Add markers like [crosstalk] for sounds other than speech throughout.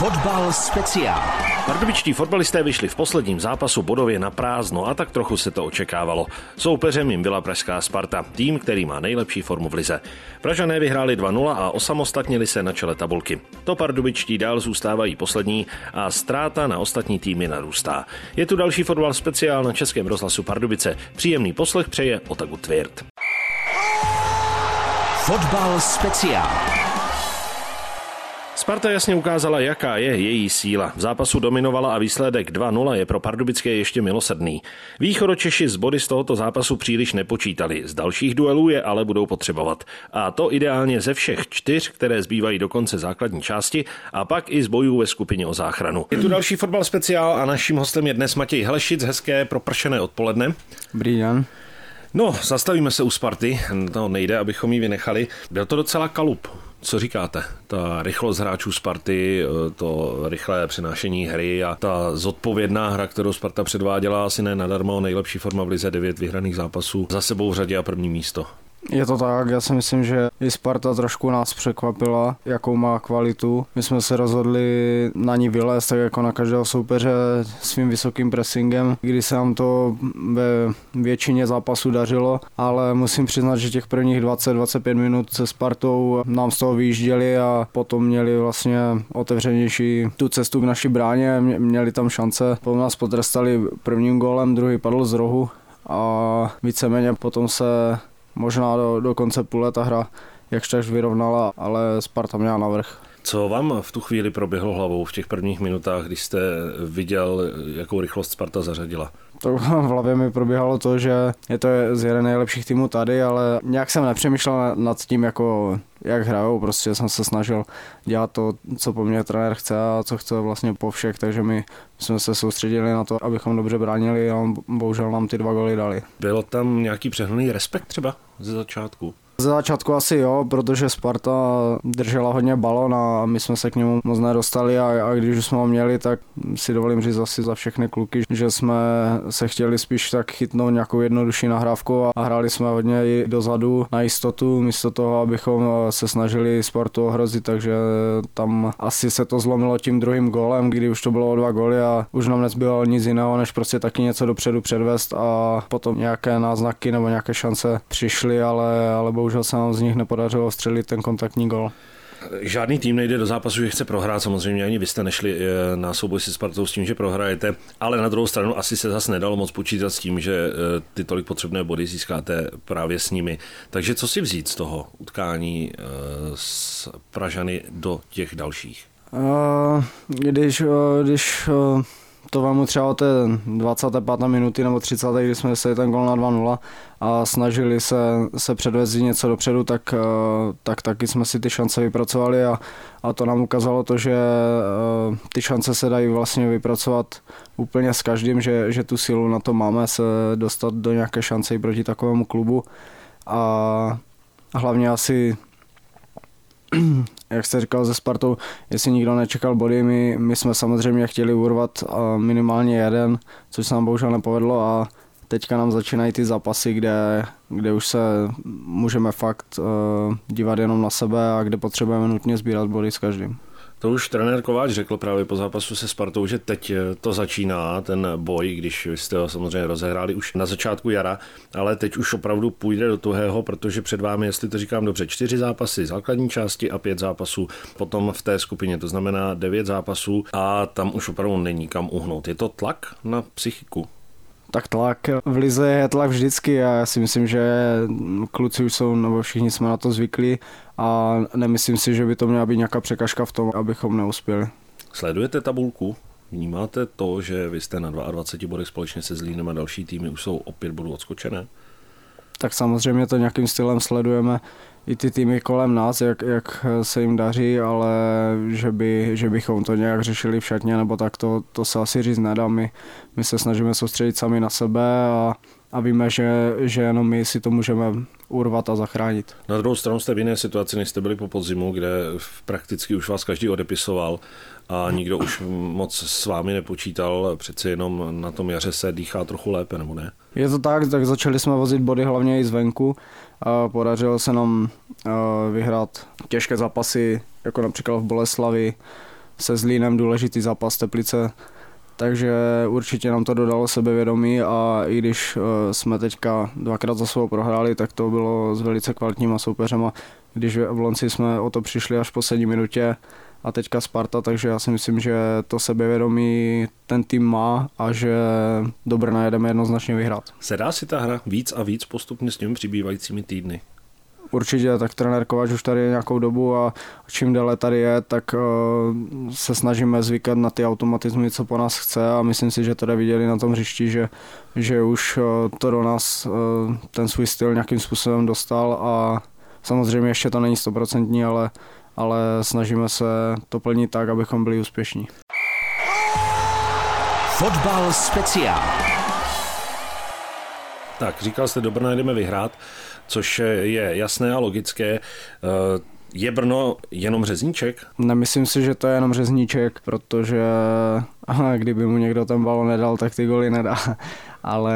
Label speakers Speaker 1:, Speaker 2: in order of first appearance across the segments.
Speaker 1: Fotbal speciál.
Speaker 2: Pardubičtí fotbalisté vyšli v posledním zápasu bodově na prázdno a tak trochu se to očekávalo. Soupeřem jim byla pražská Sparta, tým, který má nejlepší formu v lize. Pražané vyhráli 2-0 a osamostatnili se na čele tabulky. To pardubičtí dál zůstávají poslední a ztráta na ostatní týmy narůstá. Je tu další fotbal speciál na Českém rozhlasu Pardubice. Příjemný poslech přeje Otagu Tvěrt.
Speaker 1: Fotbal speciál.
Speaker 2: Sparta jasně ukázala, jaká je její síla. V zápasu dominovala a výsledek 2-0 je pro Pardubické ještě milosrdný. Východočeši z body z tohoto zápasu příliš nepočítali. Z dalších duelů je ale budou potřebovat. A to ideálně ze všech čtyř, které zbývají do konce základní části a pak i z bojů ve skupině o záchranu. Je tu další fotbal speciál a naším hostem je dnes Matěj Helešic. Hezké propršené odpoledne.
Speaker 3: Dobrý den.
Speaker 2: No, zastavíme se u Sparty, to nejde, abychom ji vynechali. Byl to docela kalup. Co říkáte? Ta rychlost hráčů Sparty, to rychlé přenášení hry a ta zodpovědná hra, kterou Sparta předváděla, asi ne nadarmo, nejlepší forma v lize, devět vyhraných zápasů, za sebou v řadě a první místo.
Speaker 3: Je to tak, já si myslím, že i Sparta trošku nás překvapila, jakou má kvalitu. My jsme se rozhodli na ní vylézt, tak jako na každého soupeře svým vysokým pressingem, kdy se nám to ve většině zápasů dařilo, ale musím přiznat, že těch prvních 20-25 minut se Spartou nám z toho vyjížděli a potom měli vlastně otevřenější tu cestu k naší bráně, měli tam šance. Potom nás potrestali prvním gólem, druhý padl z rohu a víceméně potom se možná do, do konce půle ta hra jakž tak vyrovnala, ale Sparta měla navrh.
Speaker 2: Co vám v tu chvíli proběhlo hlavou v těch prvních minutách, když jste viděl, jakou rychlost Sparta zařadila?
Speaker 3: To v hlavě mi probíhalo to, že je to z jeden nejlepších týmů tady, ale nějak jsem nepřemýšlel nad tím, jako jak hrajou, prostě jsem se snažil dělat to, co po mně trenér chce a co chce vlastně po všech, takže my jsme se soustředili na to, abychom dobře bránili a bohužel nám ty dva goly dali.
Speaker 2: Bylo tam nějaký přehnaný respekt třeba ze začátku?
Speaker 3: Ze začátku asi jo, protože Sparta držela hodně balon a my jsme se k němu moc nedostali a, a když už jsme ho měli, tak si dovolím říct asi za všechny kluky, že jsme se chtěli spíš tak chytnout nějakou jednodušší nahrávku a, a hráli jsme hodně i dozadu na jistotu, místo toho, abychom se snažili Spartu ohrozit, takže tam asi se to zlomilo tím druhým golem, kdy už to bylo o dva goly a už nám nezbylo nic jiného, než prostě taky něco dopředu předvést a potom nějaké náznaky nebo nějaké šance přišly, ale, ale bohužel bohužel se nám z nich nepodařilo střelit ten kontaktní gol.
Speaker 2: Žádný tým nejde do zápasu, že chce prohrát, samozřejmě ani vy jste nešli eh, na souboj se Spartou s tím, že prohrajete, ale na druhou stranu asi se zase nedalo moc počítat s tím, že eh, ty tolik potřebné body získáte právě s nimi. Takže co si vzít z toho utkání z eh, Pražany do těch dalších?
Speaker 3: Když, když to vám třeba o té 25. minuty nebo 30. kdy jsme se ten gol na 2-0 a snažili se, se předvést něco dopředu, tak, eh, tak taky jsme si ty šance vypracovali a, a to nám ukázalo to, že eh, ty šance se dají vlastně vypracovat úplně s každým, že, že tu sílu na to máme se dostat do nějaké šance i proti takovému klubu a hlavně asi [clears throat] jak jste říkal ze Spartou, jestli nikdo nečekal body, my, my jsme samozřejmě chtěli urvat minimálně jeden, což se nám bohužel nepovedlo a teďka nám začínají ty zápasy, kde, kde už se můžeme fakt uh, dívat jenom na sebe a kde potřebujeme nutně sbírat body s každým.
Speaker 2: To už trenér Kováč řekl právě po zápasu se Spartou, že teď eh, to začíná, ten boj, když jste ho samozřejmě rozehráli už na začátku jara, ale teď už opravdu půjde do tuhého, protože před vámi, jestli to říkám dobře, čtyři zápasy základní části a pět zápasů potom v té skupině, to znamená devět zápasů a tam už opravdu není kam uhnout. Je to tlak na psychiku?
Speaker 3: Tak tlak v Lize je tlak vždycky a já si myslím, že kluci už jsou, nebo všichni jsme na to zvyklí a nemyslím si, že by to měla být nějaká překažka v tom, abychom neuspěli.
Speaker 2: Sledujete tabulku? Vnímáte to, že vy jste na 22 bodech společně se Zlínem a další týmy už jsou opět bodů odskočené?
Speaker 3: Tak samozřejmě to nějakým stylem sledujeme i ty týmy kolem nás, jak, jak se jim daří, ale že, by, že bychom to nějak řešili v šatně, nebo tak to, to se asi říct nedá. My, my se snažíme soustředit sami na sebe a, a víme, že, že jenom my si to můžeme urvat a zachránit.
Speaker 2: Na druhou stranu jste v jiné situaci, než jste byli po podzimu, kde prakticky už vás každý odepisoval a nikdo už moc s vámi nepočítal, přece jenom na tom jaře se dýchá trochu lépe, nebo ne?
Speaker 3: Je to tak, tak začali jsme vozit body hlavně i zvenku. Podařilo se nám vyhrát těžké zápasy, jako například v Boleslavi, se Zlínem důležitý zápas Teplice, takže určitě nám to dodalo sebevědomí a i když eh, jsme teďka dvakrát za sebou prohráli, tak to bylo s velice kvalitníma soupeřema, když v Lonci jsme o to přišli až v poslední minutě a teďka Sparta, takže já si myslím, že to sebevědomí ten tým má a že do Brna jedeme jednoznačně vyhrát.
Speaker 2: Se dá si ta hra víc a víc postupně s těmi přibývajícími týdny?
Speaker 3: Určitě, tak trenér Kováč už tady je nějakou dobu a čím déle tady je, tak uh, se snažíme zvykat na ty automatizmy, co po nás chce a myslím si, že to viděli na tom hřišti, že, že už uh, to do nás uh, ten svůj styl nějakým způsobem dostal a samozřejmě ještě to není stoprocentní, ale, ale snažíme se to plnit tak, abychom byli úspěšní.
Speaker 1: Fotbal speciál.
Speaker 2: Tak, říkal jste, do Brna jdeme vyhrát, což je jasné a logické. Eh, je Brno jenom řezníček?
Speaker 3: Nemyslím si, že to je jenom řezníček, protože kdyby mu někdo ten balon nedal, tak ty goly nedá. Ale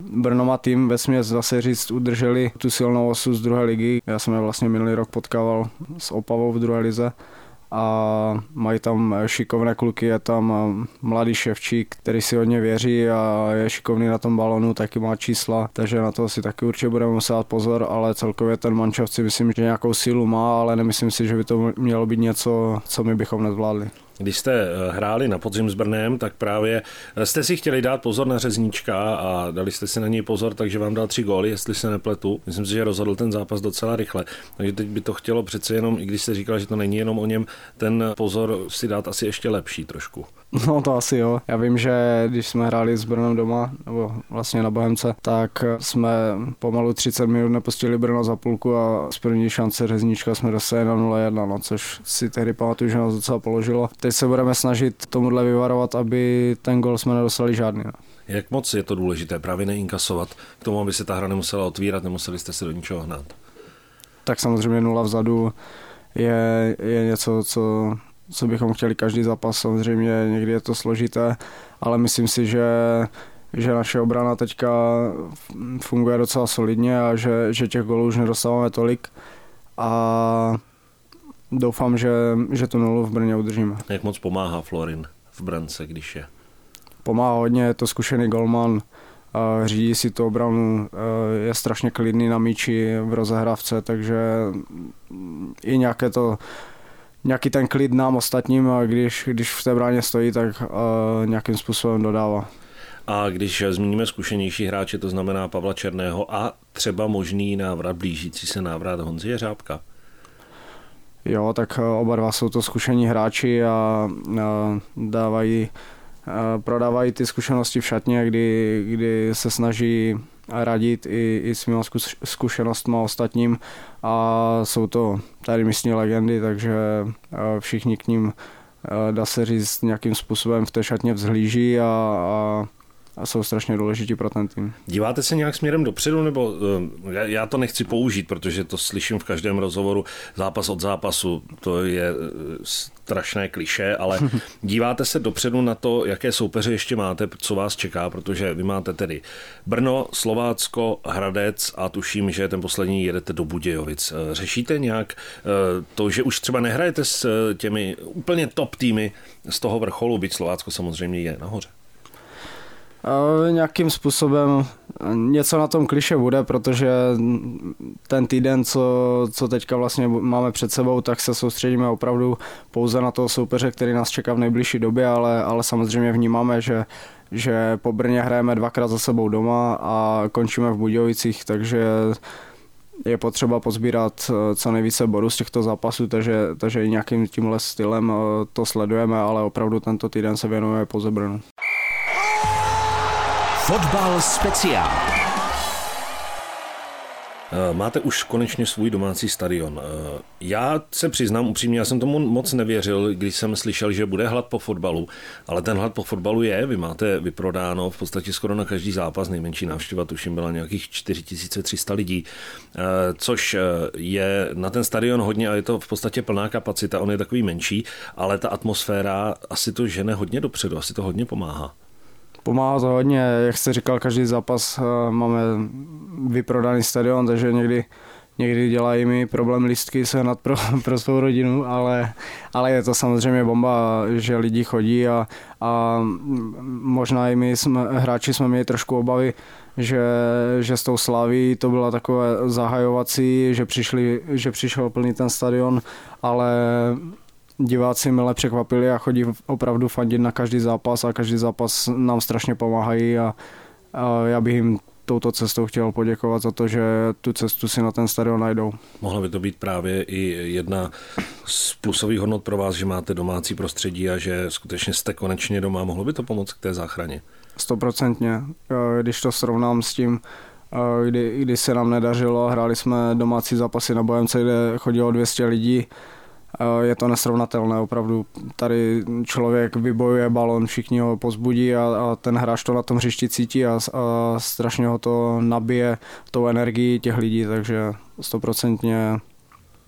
Speaker 3: Brno má tým ve směs zase říct udrželi tu silnou osu z druhé ligy. Já jsem je vlastně minulý rok potkával s Opavou v druhé lize a mají tam šikovné kluky, je tam mladý ševčík, který si hodně věří a je šikovný na tom balonu, taky má čísla, takže na to si taky určitě budeme muset pozor, ale celkově ten mančov si myslím, že nějakou sílu má, ale nemyslím si, že by to mělo být něco, co my bychom nezvládli.
Speaker 2: Když jste eh, hráli na podzim s Brnem, tak právě eh, jste si chtěli dát pozor na řezníčka a dali jste si na něj pozor, takže vám dal tři góly, jestli se nepletu. Myslím si, že rozhodl ten zápas docela rychle. Takže teď by to chtělo přece jenom, i když jste říkal, že to není jenom o něm, ten pozor si dát asi ještě lepší trošku. [laughs]
Speaker 3: No to asi jo. Já vím, že když jsme hráli s Brnem doma, nebo vlastně na Bohemce, tak jsme pomalu 30 minut nepustili Brno za půlku a z první šance řezníčka jsme dostali na 0-1, no, což si tehdy pamatuju, že nás docela položilo. Teď se budeme snažit tomuhle vyvarovat, aby ten gol jsme nedostali žádný. No.
Speaker 2: Jak moc je to důležité právě neinkasovat k tomu, aby se ta hra nemusela otvírat, nemuseli jste se do ničeho hnát?
Speaker 3: Tak samozřejmě nula vzadu je, je něco, co co bychom chtěli každý zápas. Samozřejmě někdy je to složité, ale myslím si, že že naše obrana teďka funguje docela solidně a že, že těch golů už nedostáváme tolik a doufám, že, že tu nulu v Brně udržíme.
Speaker 2: Jak moc pomáhá Florin v brance, když je?
Speaker 3: Pomáhá hodně, je to zkušený golman, řídí si tu obranu, je strašně klidný na míči v rozehrávce, takže i nějaké to nějaký ten klid nám ostatním a když, když v té bráně stojí, tak uh, nějakým způsobem dodává.
Speaker 2: A když zmíníme zkušenější hráče, to znamená Pavla Černého a třeba možný návrat, blížící se návrat Honzi Jeřábka.
Speaker 3: Jo, tak eh, oba dva jsou to zkušení hráči a, a dávají, a prodávají ty zkušenosti v šatně, kdy, kdy se snaží radit i, i svýma zkušenostmi ostatním. A jsou to tady místní legendy, takže všichni k ním dá se říct nějakým způsobem v té šatně vzhlíží a, a a jsou strašně důležití pro ten tým.
Speaker 2: Díváte se nějak směrem dopředu, nebo eh, já, já to nechci použít, protože to slyším v každém rozhovoru zápas od zápasu, to je eh, strašné kliše, ale [laughs] díváte se dopředu na to, jaké soupeře ještě máte, co vás čeká, protože vy máte tedy Brno, Slovácko, Hradec a tuším, že ten poslední jedete do Budějovic. Eh, řešíte nějak to, že už třeba nehrajete s těmi úplně top týmy z toho vrcholu, byť Slovácko samozřejmě je nahoře?
Speaker 3: Nějakým způsobem něco na tom kliše bude, protože ten týden, co, co teďka vlastně máme před sebou, tak se soustředíme opravdu pouze na toho soupeře, který nás čeká v nejbližší době, ale, ale samozřejmě vnímáme, že, že po Brně hrajeme dvakrát za sebou doma a končíme v Budějovicích, takže je potřeba pozbírat eh, co nejvíce bodů z těchto zápasů, takže, takže nějakým tímhle stylem eh, to sledujeme, ale opravdu tento týden se věnujeme pouze Brnu.
Speaker 1: Fotbal speciál.
Speaker 2: Eh, máte už konečně svůj domácí stadion. Eh, já se přiznám upřímně, já jsem tomu moc nevěřil, když jsem slyšel, že bude hlad po fotbalu, ale ten hlad po fotbalu je, vy máte vyprodáno v podstatě skoro na každý zápas, nejmenší návštěva tuším byla nějakých 4300 lidí, eh, což je na ten stadion hodně a je to v podstatě plná kapacita, on je takový menší, ale ta atmosféra asi to žene hodně dopředu, asi to hodně pomáhá.
Speaker 3: Pomáhá to hodně, jak jste říkal, každý zápas eh, máme vyprodaný stadion, takže někdy, někdy dělají mi problém listky sehnat pro, [laughs] pro svou rodinu, ale, ale je to samozřejmě bomba, že lidi chodí a, a možná i my jsme, hráči jsme měli trošku obavy, že, že s tou slaví to byla takové zahajovací, že, přišli, že přišel plný ten stadion, ale diváci mile překvapili a chodí opravdu fandit na každý zápas a každý zápas nám strašně pomáhají a, a já bych jim touto cestou chtěl poděkovat za to, že tu cestu si na ten stadion najdou.
Speaker 2: Mohla by to být právě i jedna z plusových hodnot pro vás, že máte domácí prostředí a že skutečně jste konečně doma. Mohlo by to pomoct k té záchraně?
Speaker 3: Stoprocentně. Když to srovnám s tím, kdy, kdy se nám nedařilo, hráli jsme domácí zápasy na Bojemce, kde chodilo 200 lidí, je to nesrovnatelné. Opravdu tady člověk vybojuje balon, všichni ho pozbudí a, a ten hráč to na tom hřišti cítí a, a strašně ho to nabije tou energií těch lidí, takže stoprocentně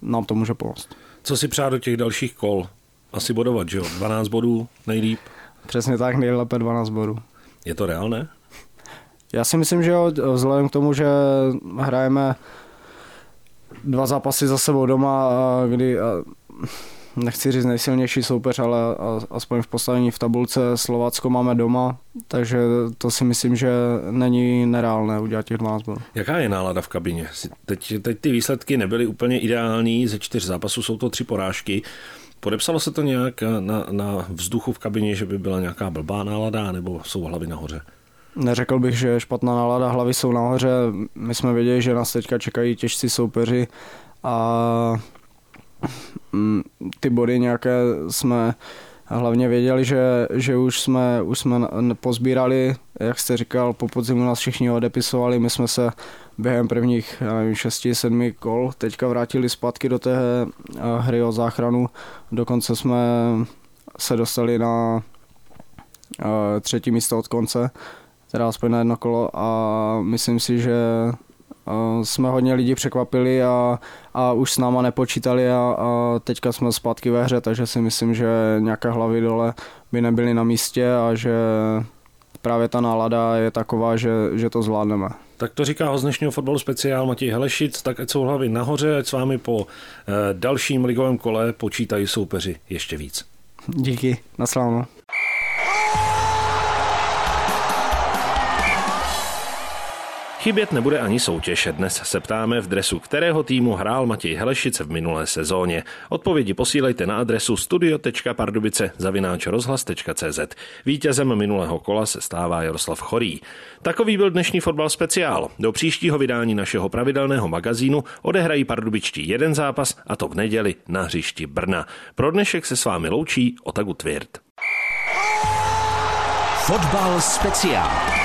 Speaker 3: nám to může pomoct.
Speaker 2: Co si přát do těch dalších kol? Asi bodovat, že jo? 12 bodů nejlíp?
Speaker 3: Přesně tak, nejlépe 12 bodů.
Speaker 2: Je to reálné?
Speaker 3: Já si myslím, že jo, vzhledem k tomu, že hrajeme dva zápasy za sebou doma, kdy nechci říct nejsilnější soupeř, ale aspoň v postavení v tabulce Slovácko máme doma, takže to si myslím, že není nereálné udělat těch 12 bodů.
Speaker 2: Jaká je nálada v kabině? Teď, teď ty výsledky nebyly úplně ideální, ze čtyř zápasů jsou to tři porážky. Podepsalo se to nějak na, na vzduchu v kabině, že by byla nějaká blbá nálada, nebo jsou hlavy nahoře?
Speaker 3: Neřekl bych, že špatná nálada, hlavy jsou nahoře. My jsme věděli, že nás teďka čekají těžcí soupeři a ty body nějaké jsme hlavně věděli, že, že už jsme, už jsme pozbírali, jak jste říkal, po podzimu nás všichni odepisovali, my jsme se během prvních, já nevím, 6-7 kol teďka vrátili zpátky do té eh, hry o záchranu, dokonce jsme se dostali na eh, třetí místo od konce, teda aspoň na jedno kolo a myslím si, že jsme hodně lidí překvapili a, a už s náma nepočítali a, a teďka jsme zpátky ve hře, takže si myslím, že nějaké hlavy dole by nebyly na místě a že právě ta nálada je taková, že, že to zvládneme.
Speaker 2: Tak to říká ho z dnešního fotbalu speciál Matěj Helešic, tak ať jsou hlavy nahoře, ať s vámi po eh, dalším ligovém kole počítají soupeři ještě víc.
Speaker 3: Díky, nasláno.
Speaker 2: Chybět nebude ani soutěž. Dnes se ptáme, v dresu kterého týmu hrál Matěj Helešic v minulé sezóně. Odpovědi posílejte na adresu studio.pardubice rozhlas.cz. Vítězem minulého kola se stává Jaroslav Chorý. Takový byl dnešní fotbal speciál. Do příštího vydání našeho pravidelného magazínu odehrají pardubičtí jeden zápas a to v neděli na hřišti Brna. Pro dnešek se s vámi loučí Otagu Tvirt.
Speaker 1: Fotbal speciál.